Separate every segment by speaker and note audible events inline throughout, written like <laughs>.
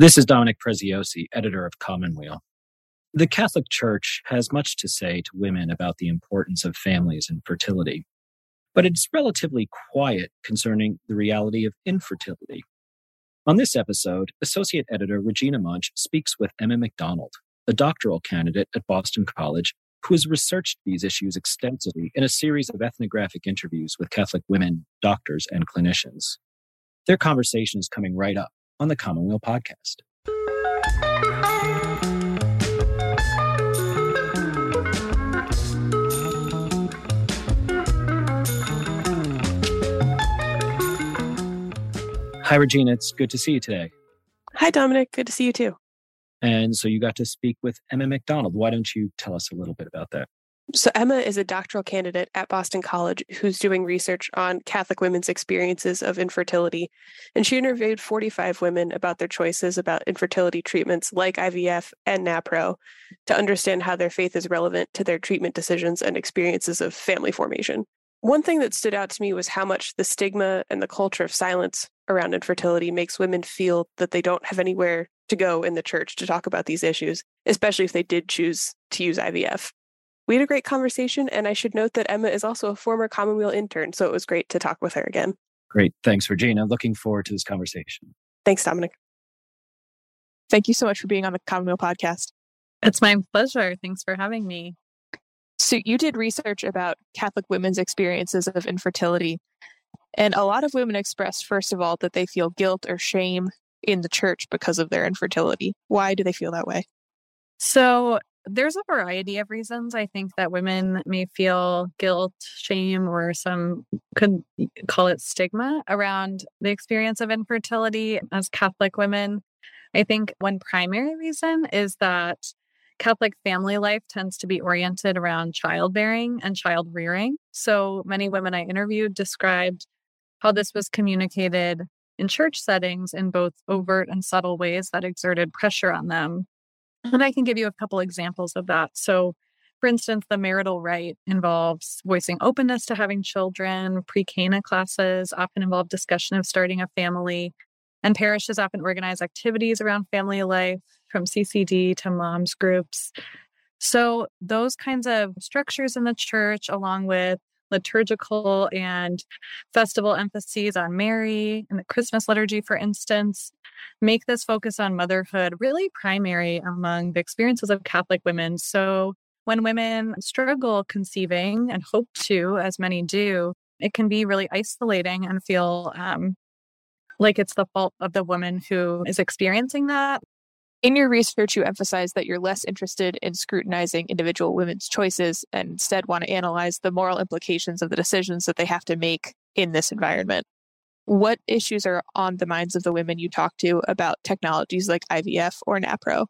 Speaker 1: This is Dominic Preziosi, editor of Commonweal. The Catholic Church has much to say to women about the importance of families and fertility, but it's relatively quiet concerning the reality of infertility. On this episode, Associate Editor Regina Munch speaks with Emma McDonald, a doctoral candidate at Boston College who has researched these issues extensively in a series of ethnographic interviews with Catholic women, doctors, and clinicians. Their conversation is coming right up on the Commonweal podcast. Hi, Regina. It's good to see you today.
Speaker 2: Hi, Dominic. Good to see you too.
Speaker 1: And so you got to speak with Emma McDonald. Why don't you tell us a little bit about that?
Speaker 2: So, Emma is a doctoral candidate at Boston College who's doing research on Catholic women's experiences of infertility. And she interviewed 45 women about their choices about infertility treatments like IVF and NAPRO to understand how their faith is relevant to their treatment decisions and experiences of family formation. One thing that stood out to me was how much the stigma and the culture of silence around infertility makes women feel that they don't have anywhere to go in the church to talk about these issues, especially if they did choose to use IVF. We had a great conversation, and I should note that Emma is also a former Commonweal intern, so it was great to talk with her again.
Speaker 1: Great. Thanks, Regina. Looking forward to this conversation.
Speaker 2: Thanks, Dominic. Thank you so much for being on the Commonweal podcast.
Speaker 3: It's my pleasure. Thanks for having me.
Speaker 2: So, you did research about Catholic women's experiences of infertility. And a lot of women express, first of all, that they feel guilt or shame in the church because of their infertility. Why do they feel that way?
Speaker 3: So, there's a variety of reasons I think that women may feel guilt, shame, or some could call it stigma around the experience of infertility as Catholic women. I think one primary reason is that Catholic family life tends to be oriented around childbearing and child rearing. So many women I interviewed described how this was communicated in church settings in both overt and subtle ways that exerted pressure on them and I can give you a couple examples of that. So, for instance, the marital rite involves voicing openness to having children. Pre Cana classes often involve discussion of starting a family. And parishes often organize activities around family life, from CCD to moms groups. So, those kinds of structures in the church, along with liturgical and festival emphases on Mary and the Christmas liturgy, for instance, make this focus on motherhood really primary among the experiences of Catholic women. So when women struggle conceiving and hope to, as many do, it can be really isolating and feel um, like it's the fault of the woman who is experiencing that.
Speaker 2: In your research, you emphasize that you're less interested in scrutinizing individual women's choices and instead want to analyze the moral implications of the decisions that they have to make in this environment. What issues are on the minds of the women you talk to about technologies like IVF or NAPRO?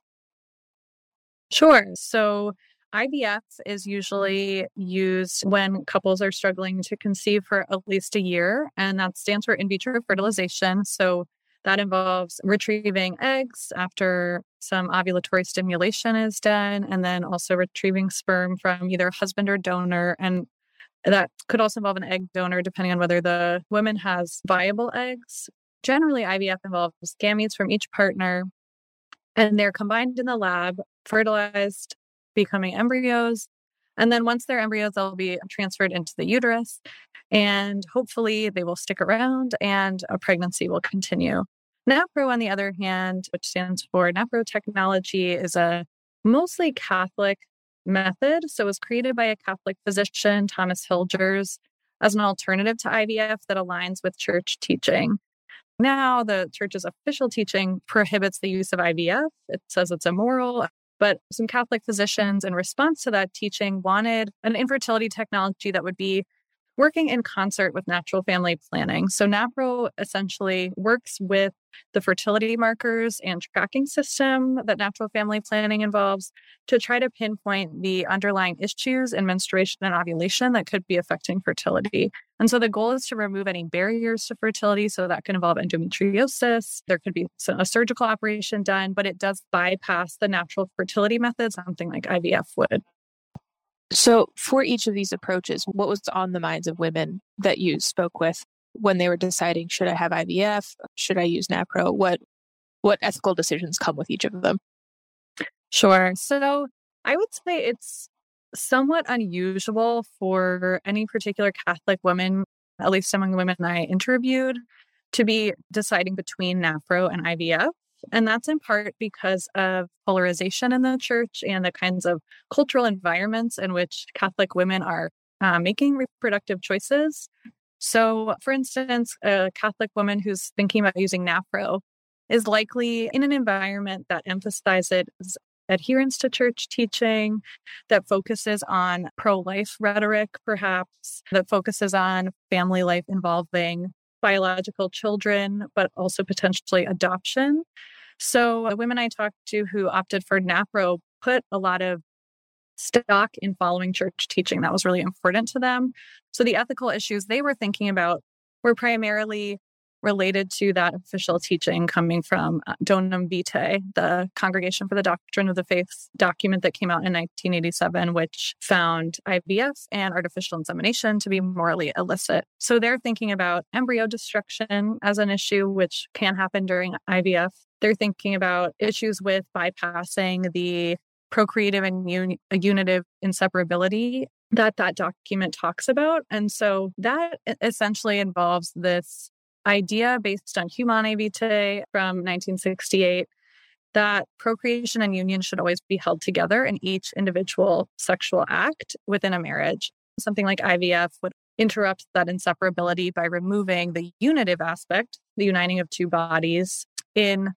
Speaker 3: Sure. So, IVF is usually used when couples are struggling to conceive for at least a year, and that stands for in vitro fertilization. So, that involves retrieving eggs after some ovulatory stimulation is done, and then also retrieving sperm from either husband or donor. And that could also involve an egg donor, depending on whether the woman has viable eggs. Generally, IVF involves gametes from each partner, and they're combined in the lab, fertilized, becoming embryos. And then once they're embryos, they'll be transferred into the uterus. And hopefully they will stick around and a pregnancy will continue. NAPRO, on the other hand, which stands for NAPRO technology, is a mostly Catholic method. So it was created by a Catholic physician, Thomas Hilgers, as an alternative to IVF that aligns with church teaching. Now, the church's official teaching prohibits the use of IVF. It says it's immoral. But some Catholic physicians, in response to that teaching, wanted an infertility technology that would be working in concert with natural family planning. So, NAPRO essentially works with the fertility markers and tracking system that natural family planning involves to try to pinpoint the underlying issues in menstruation and ovulation that could be affecting fertility. And so the goal is to remove any barriers to fertility. So that can involve endometriosis. There could be a surgical operation done, but it does bypass the natural fertility methods, something like IVF would.
Speaker 2: So, for each of these approaches, what was on the minds of women that you spoke with when they were deciding should I have IVF? Should I use NAPRO? What
Speaker 4: what ethical decisions come with each of them?
Speaker 3: Sure. So I would say it's somewhat unusual for any particular Catholic woman, at least among the women I interviewed, to be deciding between NAPRO and IVF. And that's in part because of polarization in the church and the kinds of cultural environments in which Catholic women are uh, making reproductive choices. So, for instance, a Catholic woman who's thinking about using NAPRO is likely in an environment that emphasizes adherence to church teaching, that focuses on pro life rhetoric, perhaps, that focuses on family life involving biological children, but also potentially adoption. So, the women I talked to who opted for NAPRO put a lot of stock in following church teaching. That was really important to them. So, the ethical issues they were thinking about were primarily related to that official teaching coming from uh, Donum Vitae, the Congregation for the Doctrine of the Faith document that came out in 1987, which found IVF and artificial insemination to be morally illicit. So they're thinking about embryo destruction as an issue, which can happen during IVF. They're thinking about issues with bypassing the procreative and un- unitive inseparability that that document talks about. And so that essentially involves this idea based on Humanae Vitae from 1968 that procreation and union should always be held together in each individual sexual act within a marriage. Something like IVF would interrupt that inseparability by removing the unitive aspect, the uniting of two bodies in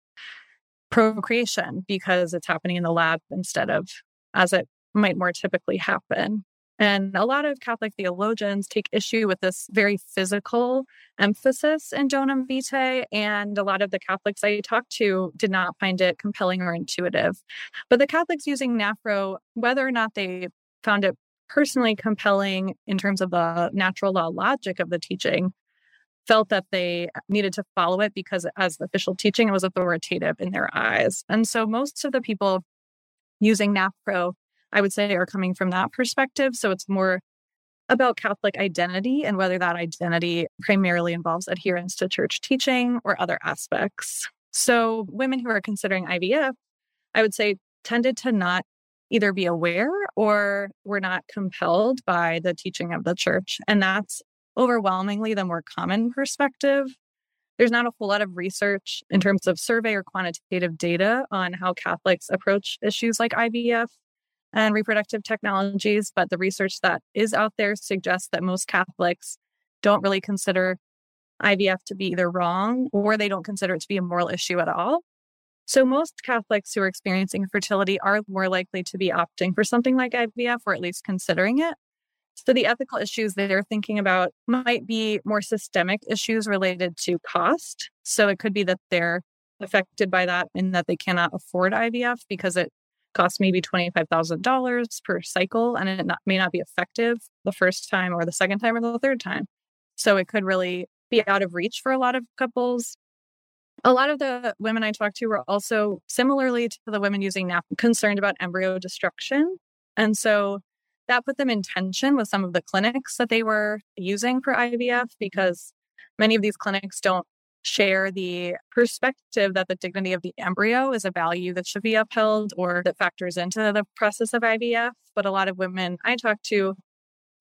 Speaker 3: procreation because it's happening in the lab instead of as it might more typically happen. And a lot of Catholic theologians take issue with this very physical emphasis in Donum Vitae. And a lot of the Catholics I talked to did not find it compelling or intuitive. But the Catholics using NAPRO, whether or not they found it personally compelling in terms of the natural law logic of the teaching, felt that they needed to follow it because as official teaching, it was authoritative in their eyes. And so most of the people using NAPRO I would say, are coming from that perspective. So it's more about Catholic identity and whether that identity primarily involves adherence to church teaching or other aspects. So women who are considering IVF, I would say, tended to not either be aware or were not compelled by the teaching of the church. And that's overwhelmingly the more common perspective. There's not a whole lot of research in terms of survey or quantitative data on how Catholics approach issues like IVF and reproductive technologies, but the research that is out there suggests that most Catholics don't really consider IVF to be either wrong or they don't consider it to be a moral issue at all. So, most Catholics who are experiencing fertility are more likely to be opting for something like IVF or at least considering it. So, the ethical issues that they're thinking about might be more systemic issues related to cost. So, it could be that they're affected by that in that they cannot afford IVF because it costs maybe $25,000 per cycle and it not, may not be effective the first time or the second time or the third time. So it could really be out of reach for a lot of couples. A lot of the women I talked to were also similarly to the women using NAP concerned about embryo destruction. And so that put them in tension with some of the clinics that they were using for IVF because many of these clinics don't share the perspective that the dignity of the embryo is a value that should be upheld or that factors into the process of IVF. But a lot of women I talked to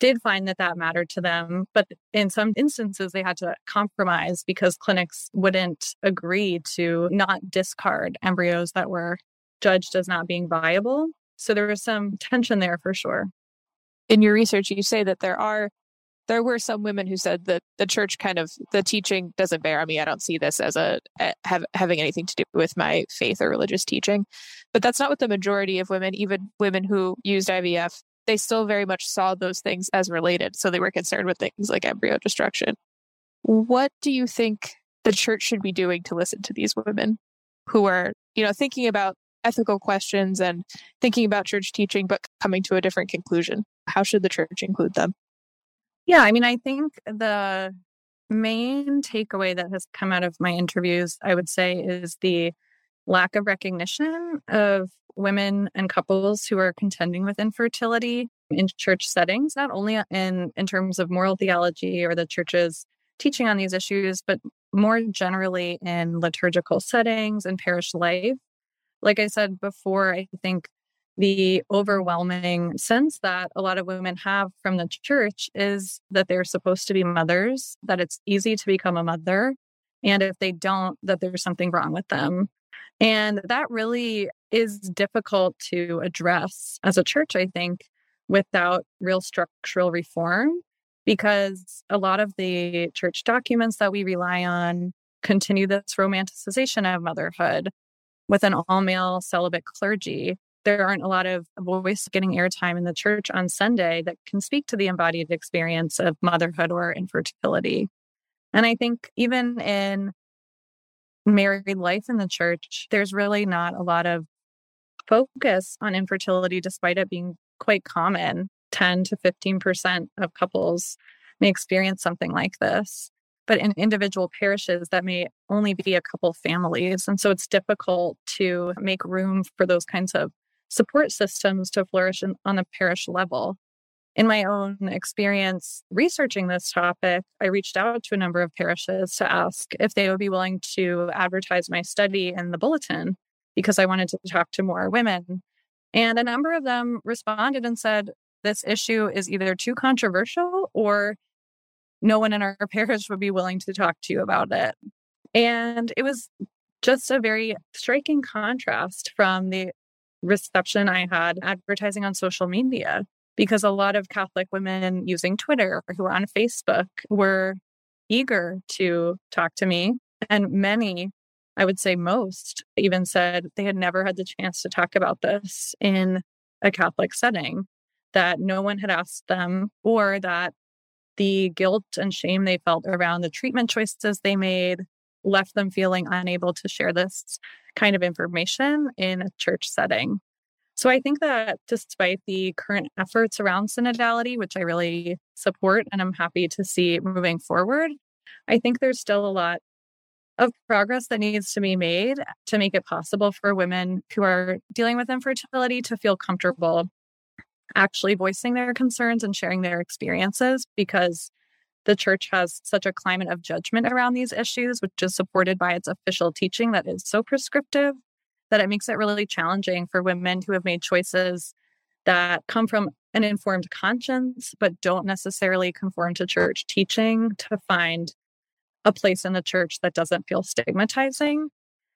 Speaker 3: did find that that mattered to them. But in some instances, they had to compromise because clinics wouldn't agree to not discard embryos that were judged as not being viable. So there was some tension there for sure.
Speaker 4: In your research, you say that there are there were some women who said that the church kind of the teaching doesn't bear on me. I don't see this as a, have, having anything to do with my faith or religious teaching. But that's not what the majority of women, even women who used IVF, they still very much saw those things as related. So they were concerned with things like embryo destruction. What do you think the church should be doing to listen to these women who are, you know, thinking about ethical questions and thinking about church teaching, but coming to a different conclusion? How should the church include them?
Speaker 3: Yeah, I mean, I think the main takeaway that has come out of my interviews, I would say, is the lack of recognition of women and couples who are contending with infertility in church settings, not only in, in terms of moral theology or the church's teaching on these issues, but more generally in liturgical settings and parish life. Like I said before, I think the overwhelming sense that a lot of women have from the church is that they're supposed to be mothers, that it's easy to become a mother. And if they don't, that there's something wrong with them. And that really is difficult to address as a church, I think, without real structural reform, because a lot of the church documents that we rely on continue this romanticization of motherhood with an all male celibate clergy there aren't a lot of voice getting airtime in the church on Sunday that can speak to the embodied experience of motherhood or infertility. And I think even in married life in the church, there's really not a lot of focus on infertility, despite it being quite common. 10 to 15% of couples may experience something like this. But in individual parishes, that may only be a couple families. And so it's difficult to make room for those kinds of support systems to flourish in, on a parish level. In my own experience researching this topic, I reached out to a number of parishes to ask if they would be willing to advertise my study in the bulletin because I wanted to talk to more women. And a number of them responded and said, This issue is either too controversial or no one in our <laughs> parish would be willing to talk to you about it. And it was just a very striking contrast from the reception I had advertising on social media because a lot of Catholic women using Twitter or who are on Facebook were eager to talk to me. And many, I would say most, even said they had never had the chance to talk about this in a Catholic setting, that no one had asked them, or that the guilt and shame they felt around the treatment choices they made left them feeling unable to share this kind of information in a church setting. So I think that despite the current efforts around synodality, which I really support and I'm happy to see moving forward, I think there's still a lot of progress that needs to be made to make it possible for women who are dealing with infertility to feel comfortable actually voicing their concerns and sharing their experiences because the church has such a climate of judgment around these issues, which is supported by its official teaching that is so prescriptive that it makes it really challenging for women who have made choices that come from an informed conscience, but don't necessarily conform to church teaching to find a place in the church that doesn't feel stigmatizing.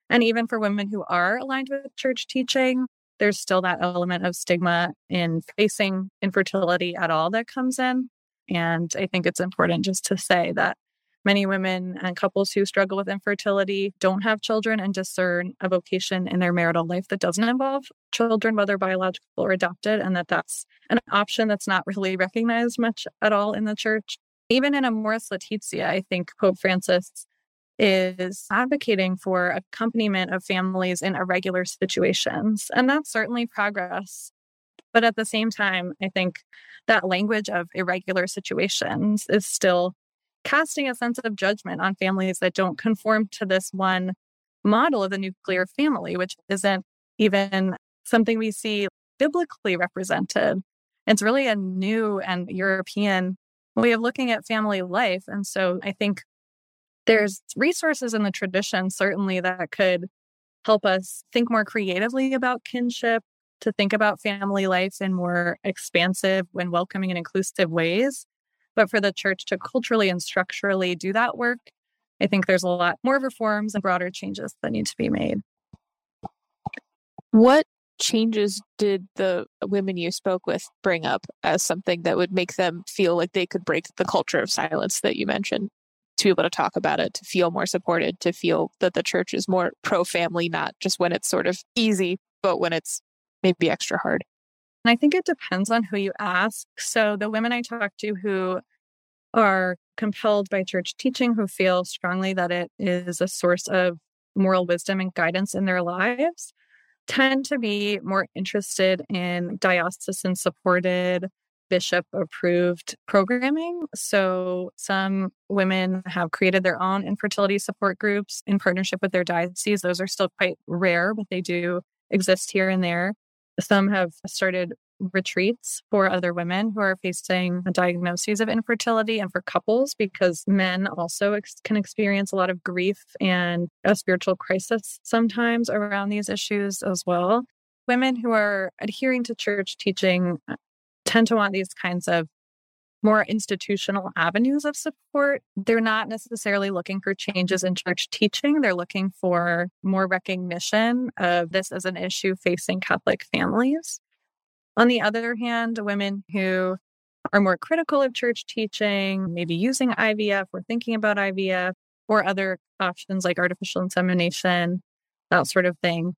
Speaker 3: And even for women who are aligned with church teaching, there's still that element of stigma in facing infertility at all that comes in. And I think it's important just to say that many women and couples who struggle with infertility don't have children and discern a vocation in their marital life that doesn't involve children, whether biological or adopted, and that that's an option that's not really recognized much at all in the church. Even in Amoris Laetitia, I think Pope Francis is advocating for accompaniment of families in irregular situations. And that's certainly progress. But at the same time, I think that language of irregular situations is still casting a sense of judgment on families that don't conform to this one model of the nuclear family, which isn't even something we see biblically represented. It's really a new and European way of looking at family life. And so I think there's resources in the tradition, certainly, that could help us think more creatively about kinship, to think about family life in more expansive and welcoming and inclusive ways. But for the church to culturally and structurally do that work, I think there's a lot more reforms and broader changes that need to be made.
Speaker 4: What changes did the women you spoke with bring up as something that would make them feel like they could break the culture of silence that you mentioned? To be able to talk about it, to feel more supported, to feel that the church is more pro family, not just when it's sort of easy, but when it's maybe extra hard.
Speaker 3: And I think it depends on who you ask. So the women I talk to who are compelled by church teaching, who feel strongly that it is a source of moral wisdom and guidance in their lives, tend to be more interested in diocesan supported, bishop approved programming. So some women have created their own infertility support groups in partnership with their diocese. Those are still quite rare, but they do exist here and there. Some have started retreats for other women who are facing diagnoses of infertility and for couples because men also ex- can experience a lot of grief and a spiritual crisis sometimes around these issues as well. Women who are adhering to church teaching uh, tend to want these kinds of more institutional avenues of support. They're not necessarily looking for changes in church teaching. They're looking for more recognition of this as an issue facing Catholic families. On the other hand, women who are more critical of church teaching, maybe using IVF or thinking about IVF or other options like artificial insemination, that sort of thing.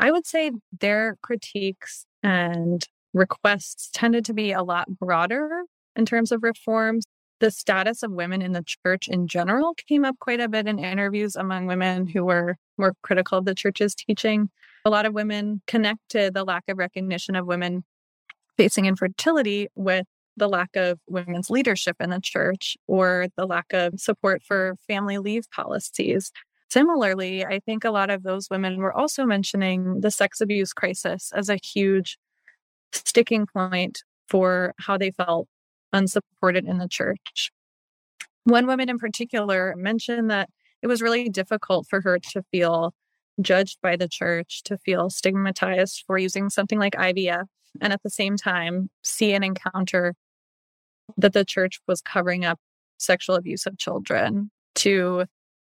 Speaker 3: I would say their critiques and requests tended to be a lot broader in terms of reforms. The status of women in the church in general came up quite a bit in interviews among women who were more critical of the church's teaching. A lot of women connected the lack of recognition of women facing infertility with the lack of women's leadership in the church or the lack of support for family leave policies. Similarly, I think a lot of those women were also mentioning the sex abuse crisis as a huge sticking point for how they felt unsupported in the church. One woman in particular mentioned that it was really difficult for her to feel judged by the church, to feel stigmatized for using something like IVF, and at the same time, see and encounter that the church was covering up sexual abuse of children, to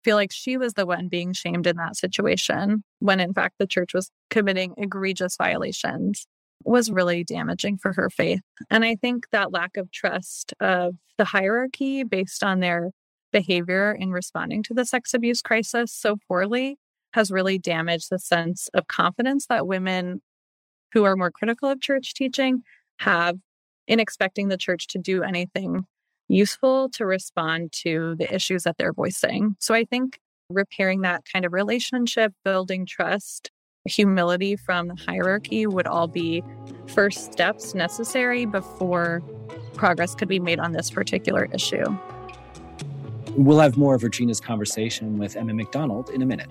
Speaker 3: feel like she was the one being shamed in that situation, when in fact the church was committing egregious violations was really damaging for her faith. And I think that lack of trust of the hierarchy based on their behavior in responding to the sex abuse crisis so poorly has really damaged the sense of confidence that women who are more critical of church teaching have in expecting the church to do anything useful to respond to the issues that they're voicing. So I think repairing that kind of relationship, building trust, humility from the hierarchy would all be first steps necessary before progress could be made on this particular issue.
Speaker 1: We'll have more of Regina's conversation with Emma McDonald in a minute.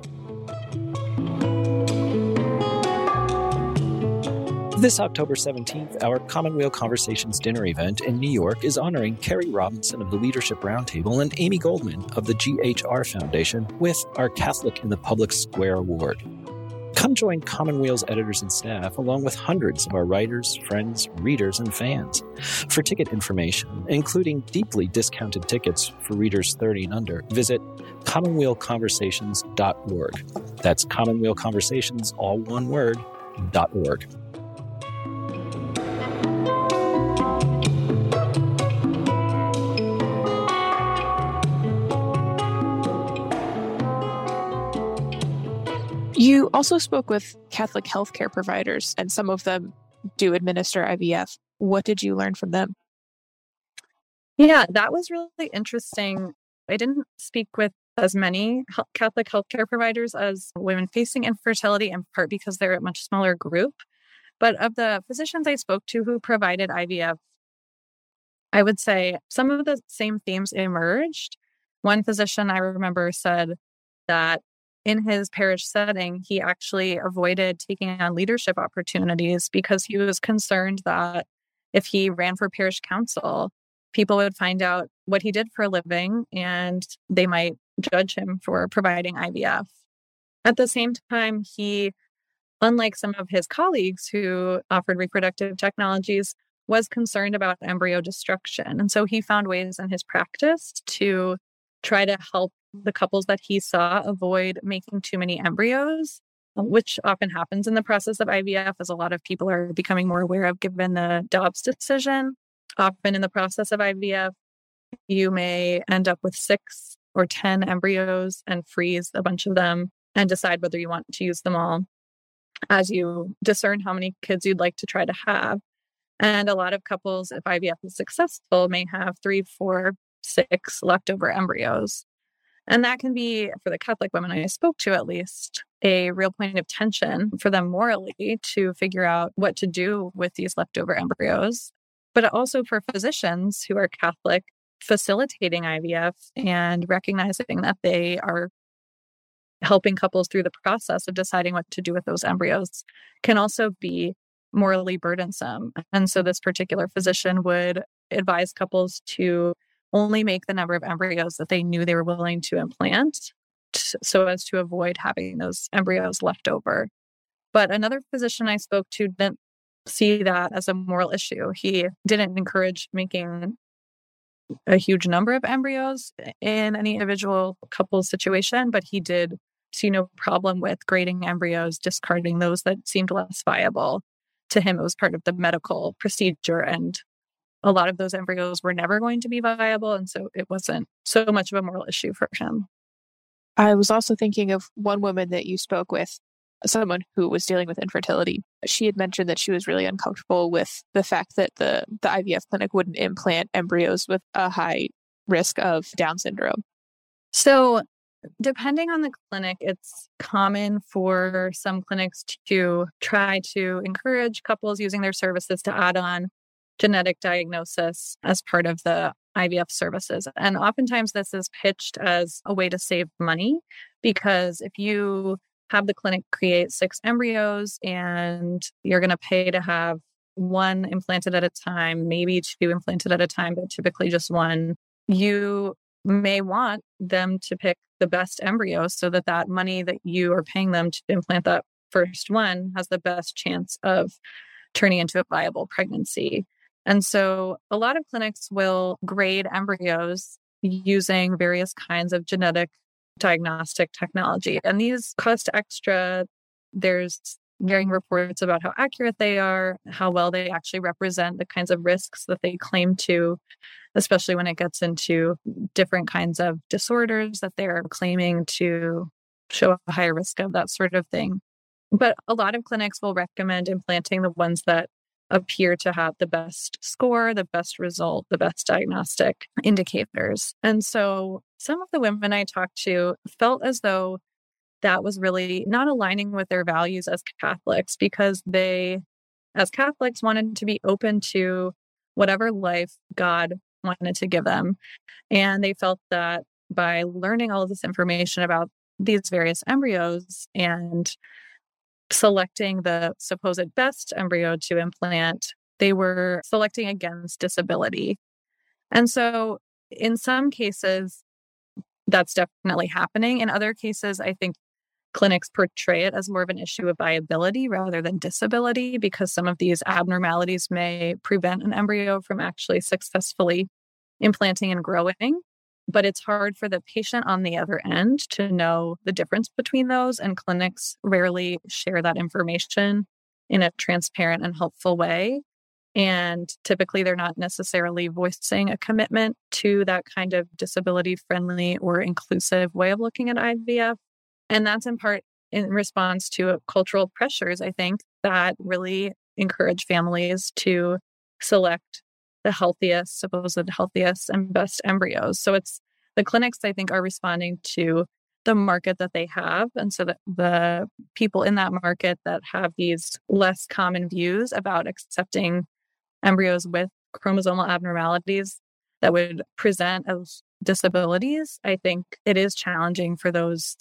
Speaker 1: This October 17th, our Commonweal Conversations dinner event in New York is honoring Kerry Robinson of the Leadership Roundtable and Amy Goldman of the GHR Foundation with our Catholic in the Public Square Award. Come join Commonweal's editors and staff, along with hundreds of our writers, friends, readers, and fans. For ticket information, including deeply discounted tickets for readers 30 and under, visit commonwealconversations.org. That's Commonweal Conversations, all one word, .org.
Speaker 4: You also spoke with Catholic healthcare providers, and some of them do administer IVF. What did you learn from them?
Speaker 3: Yeah, that was really interesting. I didn't speak with as many Catholic healthcare providers as women facing infertility, in part because they're a much smaller group. But of the physicians I spoke to who provided IVF, I would say some of the same themes emerged. One physician I remember said that in his parish setting, he actually avoided taking on leadership opportunities because he was concerned that if he ran for parish council, people would find out what he did for a living and they might judge him for providing IVF. At the same time, he, unlike some of his colleagues who offered reproductive technologies, was concerned about embryo destruction. And so he found ways in his practice to try to help the couples that he saw avoid making too many embryos, uh, which often happens in the process of IVF, as a lot of people are becoming more aware of given the Dobbs decision. Often in the process of IVF, you may end up with six or 10 embryos and freeze a bunch of them and decide whether you want to use them all as you discern how many kids you'd like to try to have. And a lot of couples, if IVF is successful, may have three, four, six leftover embryos. And that can be, for the Catholic women I spoke to at least, a real point of tension for them morally to figure out what to do with these leftover embryos. But also for physicians who are Catholic facilitating IVF and recognizing that they are helping couples through the process of deciding what to do with those embryos can also be morally burdensome. And so this particular physician would advise couples to only make the number of embryos that they knew they were willing to implant so as to avoid having those embryos left over. But another physician I spoke to didn't see that as a moral issue. He didn't encourage making a huge number of embryos in any individual couple situation, but he did see no problem with grading embryos, discarding those that seemed less viable. To him, it was part of the medical procedure, and a lot of those embryos were never going to be viable. And so it wasn't so much of a moral issue for him.
Speaker 4: I was also thinking of one woman that you spoke with, someone who was dealing with infertility. She had mentioned that she was really uncomfortable with the fact that the, the IVF clinic wouldn't implant embryos with a high risk of Down syndrome.
Speaker 3: So, depending on the clinic, it's common for some clinics to try to encourage couples using their services to add on genetic diagnosis as part of the IVF services. And oftentimes this is pitched as a way to save money because if you have the clinic create six embryos and you're going to pay to have one implanted at a time, maybe two implanted at a time, but typically just one, you may want them to pick the best embryo so that that money that you are paying them to implant that first one has the best chance of turning into a viable pregnancy. And so a lot of clinics will grade embryos using various kinds of genetic diagnostic technology. And these cost extra. There's varying reports about how accurate they are, how well they actually represent the kinds of risks that they claim to, especially when it gets into different kinds of disorders that they're claiming to show a higher risk of, that sort of thing. But a lot of clinics will recommend implanting the ones that appear to have the best score, the best result, the best diagnostic indicators. And so some of the women I talked to felt as though that was really not aligning with their values as Catholics because they, as Catholics, wanted to be open to whatever life God wanted to give them. And they felt that by learning all this information about these various embryos and selecting the supposed best embryo to implant, they were selecting against disability. And so, in some cases, that's definitely happening. In other cases, I think clinics portray it as more of an issue of viability rather than disability because some of these abnormalities may prevent an embryo from actually successfully implanting and growing but it's hard for the patient on the other end to know the difference between those. And clinics rarely share that information in a transparent and helpful way. And typically, they're not necessarily voicing a commitment to that kind of disability friendly or inclusive way of looking at IVF. And that's in part in response to cultural pressures, I think, that really encourage families to select the healthiest, supposed healthiest and best embryos. So it's the clinics, I think, are responding to the market that they have. And so the people in that market that have these less common views about accepting embryos with chromosomal abnormalities that would present as disabilities, I think it is challenging for those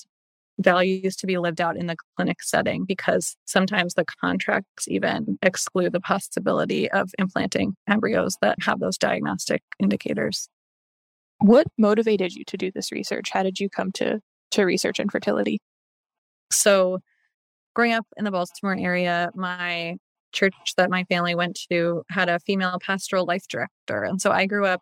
Speaker 3: values to be lived out in the clinic setting because sometimes the contracts even exclude the possibility of implanting embryos that have those diagnostic indicators.
Speaker 4: What motivated you to do this research? How did you come to to research infertility?
Speaker 3: So, growing up in the Baltimore area, my church that my family went to had a female pastoral life director, and so I grew up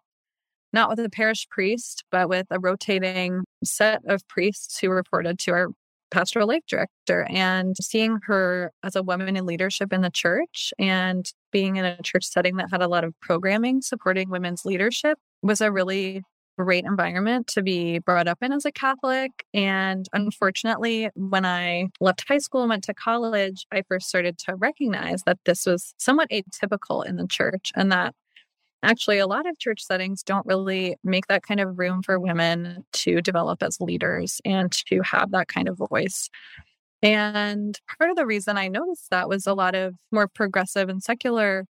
Speaker 3: not with a parish priest, but with a rotating set of priests who reported to our pastoral life director and seeing her as a woman in leadership in the church and being in a church setting that had a lot of programming supporting women's leadership was a really great environment to be brought up in as a Catholic. And unfortunately, when I left high school and went to college, I first started to recognize that this was somewhat atypical in the church and that actually a lot of church settings don't really make that kind of room for women to develop as leaders and to have that kind of voice. And part of the reason I noticed that was a lot of more progressive and secular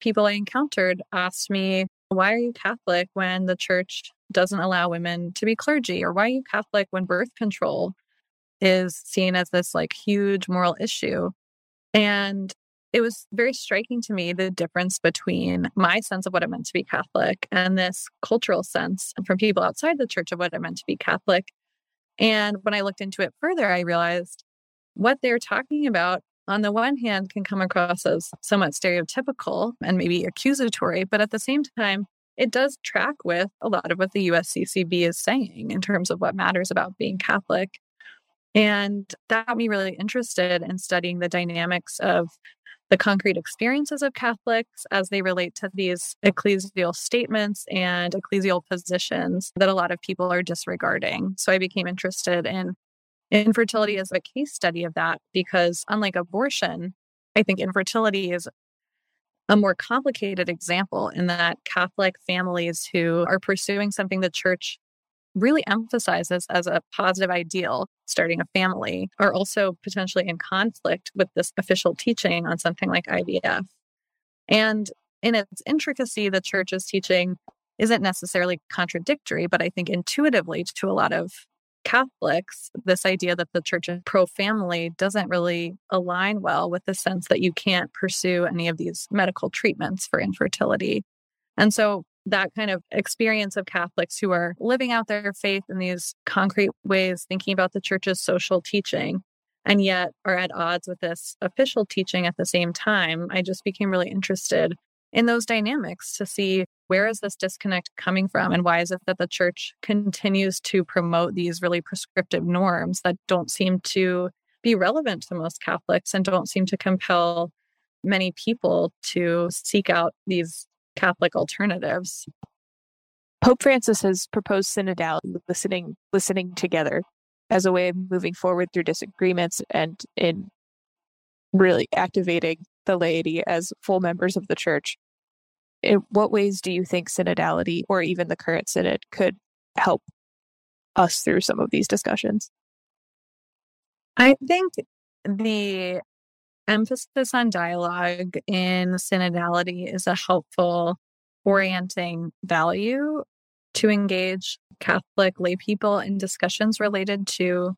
Speaker 3: people I encountered asked me, Why are you Catholic when the church doesn't allow women to be clergy? Or why are you Catholic when birth control is seen as this like huge moral issue? And it was very striking to me the difference between my sense of what it meant to be Catholic and this cultural sense from people outside the church of what it meant to be Catholic. And when I looked into it further, I realized what they're talking about on the one hand can come across as somewhat stereotypical and maybe accusatory, but at the same time, it does track with a lot of what the USCCB is saying in terms of what matters about being Catholic. And that got me really interested in studying the dynamics of the concrete experiences of Catholics as they relate to these ecclesial statements and ecclesial positions that a lot of people are disregarding. So I became interested in infertility as a case study of that because, unlike abortion, I think infertility is a more complicated example in that Catholic families who are pursuing something the church really emphasizes as a positive ideal, starting a family, are also potentially in conflict with this official teaching on something like IVF. And in its intricacy, the church is teaching isn't necessarily contradictory, but I think intuitively to a lot of Catholics, this idea that the church is pro family doesn't really align well with the sense that you can't pursue any of these medical treatments for infertility. And so that kind of experience of Catholics who are living out their faith in these concrete ways, thinking about the church's social teaching, and yet are at odds with this official teaching at the same time. I just became really interested in those dynamics to see where is this disconnect coming from and why is it that the church continues to promote these really prescriptive norms that don't seem to be relevant to most Catholics and don't seem to compel many people to seek out these Catholic alternatives.
Speaker 4: Pope Francis has proposed synodality, listening, listening together as a way of moving forward through disagreements and in really activating the laity as full members of the church. In what ways do you think synodality or even the current synod could help us through some of these discussions?
Speaker 3: I think the emphasis on dialogue in synodality is a helpful orienting value to engage Catholic lay people in discussions related to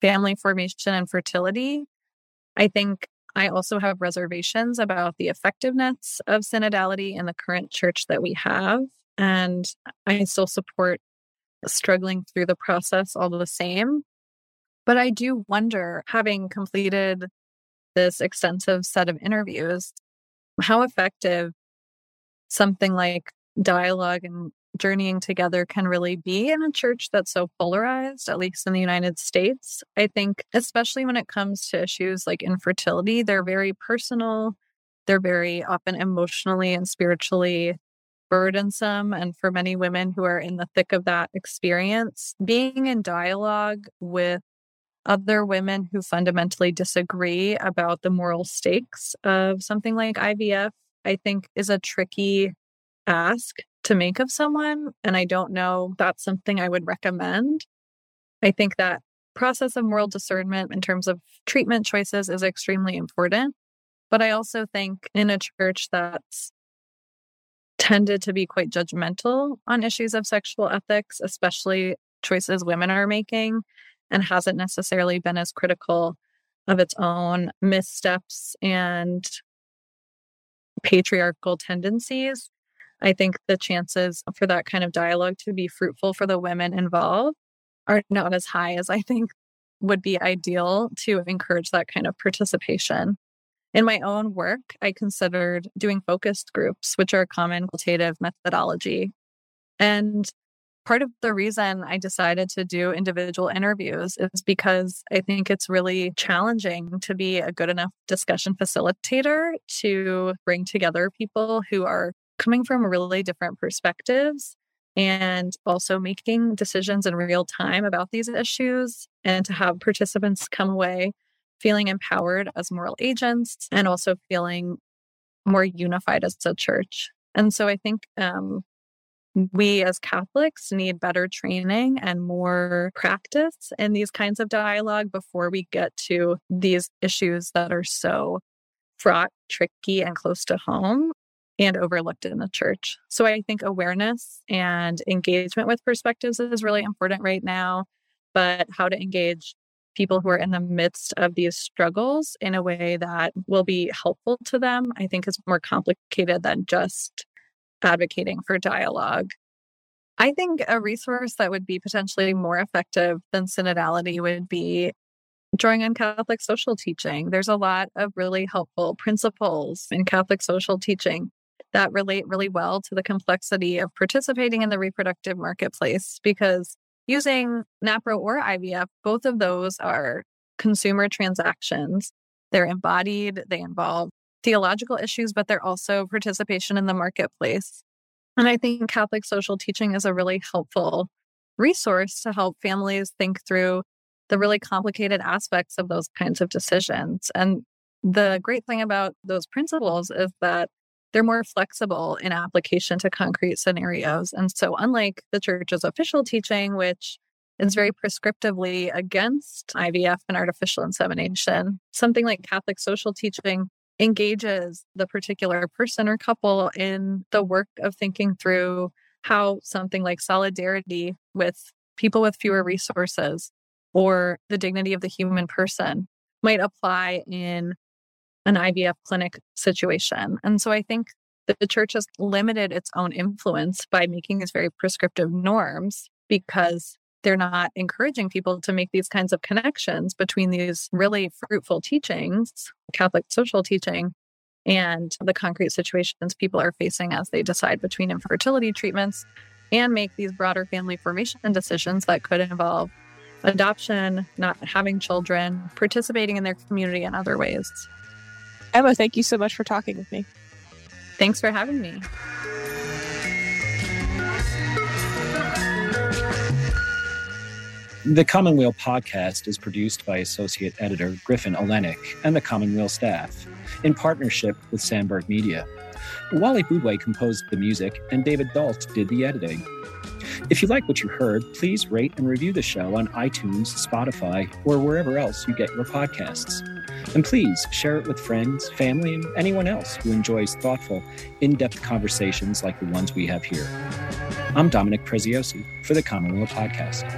Speaker 3: family formation and fertility. I think I also have reservations about the effectiveness of synodality in the current church that we have. And I still support struggling through the process all the same. But I do wonder, having completed this extensive set of interviews, how effective something like dialogue and journeying together can really be in a church that's so polarized, at least in the United States. I think, especially when it comes to issues like infertility, they're very personal, they're very often emotionally and spiritually burdensome. And for many women who are in the thick of that experience, being in dialogue with other women who fundamentally disagree about the moral stakes of something like IVF, I think is a tricky ask to make of someone. And I don't know that's something I would recommend. I think that process of moral discernment in terms of treatment choices is extremely important. But I also think in a church that's tended to be quite judgmental on issues of sexual ethics, especially choices women are making, and hasn't necessarily been as critical of its own missteps and patriarchal tendencies. I think the chances for that kind of dialogue to be fruitful for the women involved are not as high as I think would be ideal to encourage that kind of participation. In my own work, I considered doing focused groups, which are a common qualitative methodology. And part of the reason I decided to do individual interviews is because I think it's really challenging to be a good enough discussion facilitator to bring together people who are coming from really different perspectives and also making decisions in real time about these issues and to have participants come away feeling empowered as moral agents and also feeling more unified as a church. And so I think um, we as Catholics need better training and more practice in these kinds of dialogue before we get to these issues that are so fraught, tricky, and close to home and overlooked in the church. So I think awareness and engagement with perspectives is really important right now, but how to engage people who are in the midst of these struggles in a way that will be helpful to them, I think is more complicated than just advocating for dialogue. I think a resource that would be potentially more effective than synodality would be drawing on Catholic social teaching. There's a lot of really helpful principles in Catholic social teaching that relate really well to the complexity of participating in the reproductive marketplace because using NAPRO or IVF, both of those are consumer transactions. They're embodied, they involve theological issues, but they're also participation in the marketplace. And I think Catholic social teaching is a really helpful resource to help families think through the really complicated aspects of those kinds of decisions. And the great thing about those principles is that they're more flexible in application to concrete scenarios. And so, unlike the church's official teaching, which is very prescriptively against IVF and artificial insemination, something like Catholic social teaching engages the particular person or couple in the work of thinking through how something like solidarity with people with fewer resources or the dignity of the human person might apply in an IVF clinic situation. And so I think that the church has limited its own influence by making these very prescriptive norms because they're not encouraging people to make these kinds of connections between these really fruitful teachings, Catholic social teaching, and the concrete situations people are facing as they decide between infertility treatments and make these broader family formation decisions that could involve adoption, not having children, participating in their community in other ways.
Speaker 4: Emma, thank you so much for talking with me.
Speaker 3: Thanks for having me.
Speaker 1: The Commonweal podcast is produced by Associate Editor Griffin Oleynick and the Commonweal staff in partnership with Sandberg Media. Wally Boudway composed the music, and David Dalt did the editing. If you like what you heard, please rate and review the show on iTunes, Spotify, or wherever else you get your podcasts. And please share it with friends, family, and anyone else who enjoys thoughtful, in depth conversations like the ones we have here. I'm Dominic Preziosi for the Commonweal Podcast.